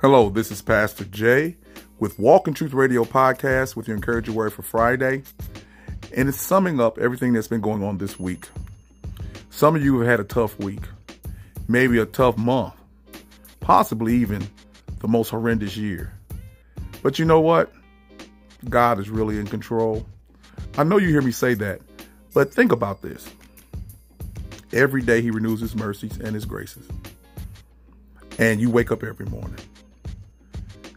Hello, this is Pastor Jay with Walk in Truth Radio podcast with your encouraging word for Friday. And it's summing up everything that's been going on this week. Some of you have had a tough week, maybe a tough month, possibly even the most horrendous year. But you know what? God is really in control. I know you hear me say that, but think about this. Every day he renews his mercies and his graces. And you wake up every morning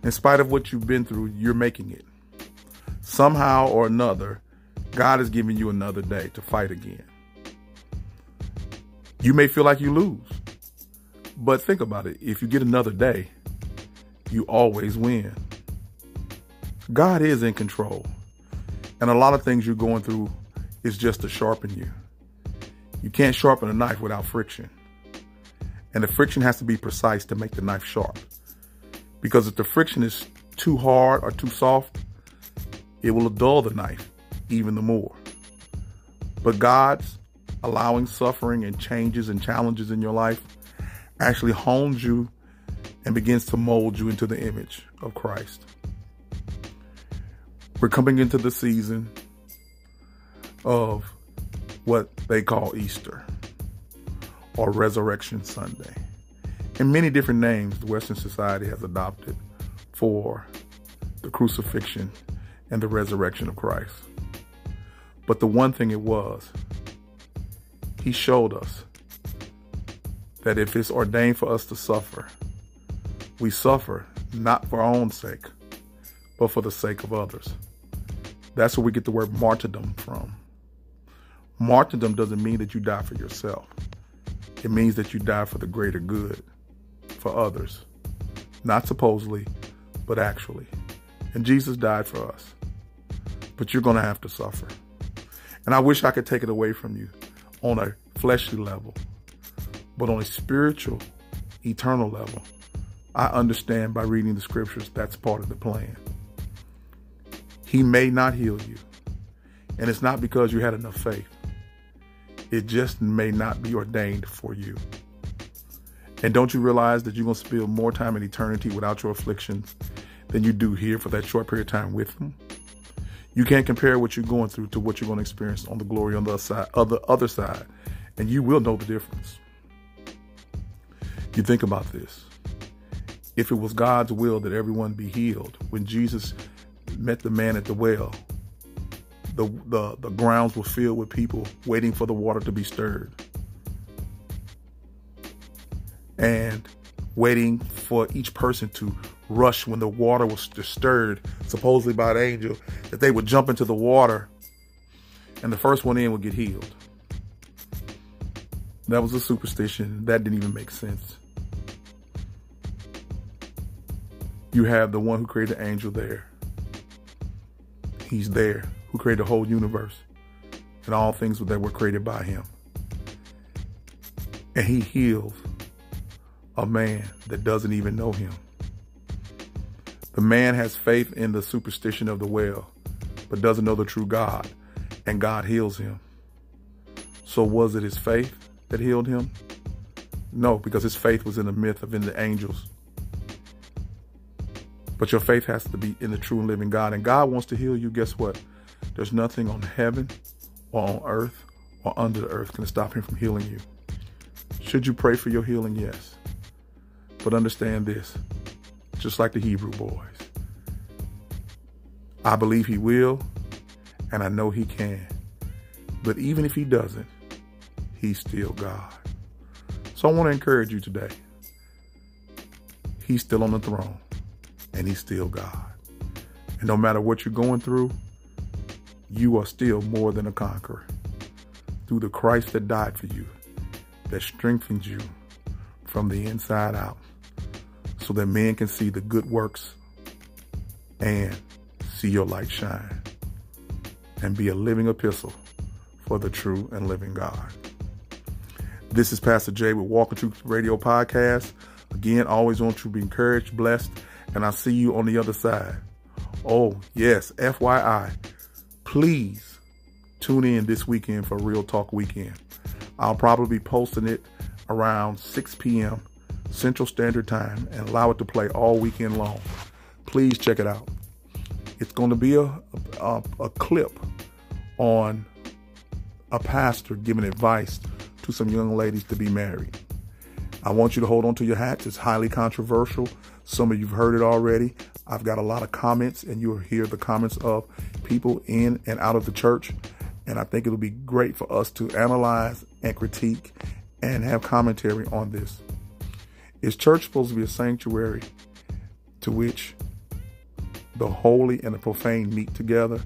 in spite of what you've been through, you're making it. Somehow or another, God is giving you another day to fight again. You may feel like you lose, but think about it. If you get another day, you always win. God is in control. And a lot of things you're going through is just to sharpen you. You can't sharpen a knife without friction. And the friction has to be precise to make the knife sharp. Because if the friction is too hard or too soft, it will dull the knife even the more. But God's allowing suffering and changes and challenges in your life actually hones you and begins to mold you into the image of Christ. We're coming into the season of what they call Easter or Resurrection Sunday and many different names the Western society has adopted for the crucifixion and the resurrection of Christ. But the one thing it was, he showed us that if it's ordained for us to suffer, we suffer not for our own sake, but for the sake of others. That's where we get the word martyrdom from. Martyrdom doesn't mean that you die for yourself. It means that you die for the greater good for others. Not supposedly, but actually. And Jesus died for us. But you're going to have to suffer. And I wish I could take it away from you on a fleshly level, but on a spiritual, eternal level. I understand by reading the scriptures that's part of the plan. He may not heal you. And it's not because you had enough faith. It just may not be ordained for you. And don't you realize that you're going to spend more time in eternity without your afflictions than you do here for that short period of time with them? You can't compare what you're going through to what you're going to experience on the glory on the other side, other, other side, and you will know the difference. You think about this. If it was God's will that everyone be healed, when Jesus met the man at the well, the, the, the grounds were filled with people waiting for the water to be stirred and waiting for each person to rush when the water was stirred, supposedly by an angel, that they would jump into the water and the first one in would get healed. That was a superstition. That didn't even make sense. You have the one who created the angel there. He's there, who created the whole universe and all things that were created by him. And he heals a man that doesn't even know him. The man has faith in the superstition of the well, but doesn't know the true God, and God heals him. So was it his faith that healed him? No, because his faith was in the myth of in the angels. But your faith has to be in the true and living God. And God wants to heal you. Guess what? There's nothing on heaven or on earth or under the earth can stop him from healing you. Should you pray for your healing? Yes. But understand this, just like the Hebrew boys. I believe he will, and I know he can. But even if he doesn't, he's still God. So I want to encourage you today. He's still on the throne, and he's still God. And no matter what you're going through, you are still more than a conqueror through the Christ that died for you, that strengthens you from the inside out so that men can see the good works and see your light shine and be a living epistle for the true and living God. This is Pastor Jay with Walk in Truth Radio Podcast. Again, always want you to be encouraged, blessed, and I'll see you on the other side. Oh, yes, FYI, please tune in this weekend for Real Talk Weekend. I'll probably be posting it around 6 p.m. Central Standard Time and allow it to play all weekend long. Please check it out. It's going to be a, a, a clip on a pastor giving advice to some young ladies to be married. I want you to hold on to your hats. It's highly controversial. Some of you've heard it already. I've got a lot of comments, and you'll hear the comments of people in and out of the church. And I think it'll be great for us to analyze and critique and have commentary on this. Is church supposed to be a sanctuary to which the holy and the profane meet together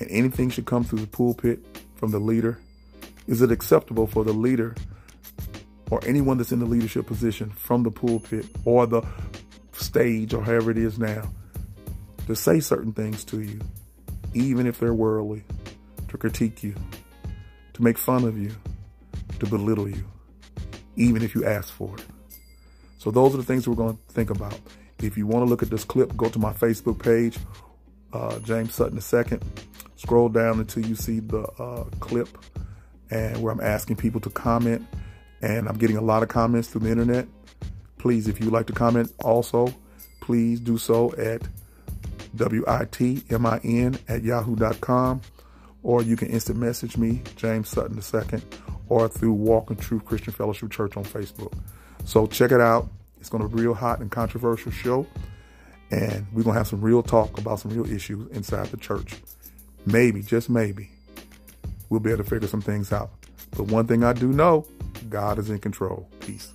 and anything should come through the pulpit from the leader? Is it acceptable for the leader or anyone that's in the leadership position from the pulpit or the stage or however it is now to say certain things to you, even if they're worldly, to critique you, to make fun of you, to belittle you, even if you ask for it? So those are the things we're going to think about. If you want to look at this clip, go to my Facebook page, uh, James Sutton II. Scroll down until you see the uh, clip and where I'm asking people to comment. And I'm getting a lot of comments through the internet. Please, if you'd like to comment also, please do so at WITMIN at yahoo.com. Or you can instant message me, James Sutton II, or through Walk in Truth Christian Fellowship Church on Facebook. So check it out. It's going to be a real hot and controversial show. And we're going to have some real talk about some real issues inside the church. Maybe, just maybe, we'll be able to figure some things out. But one thing I do know God is in control. Peace.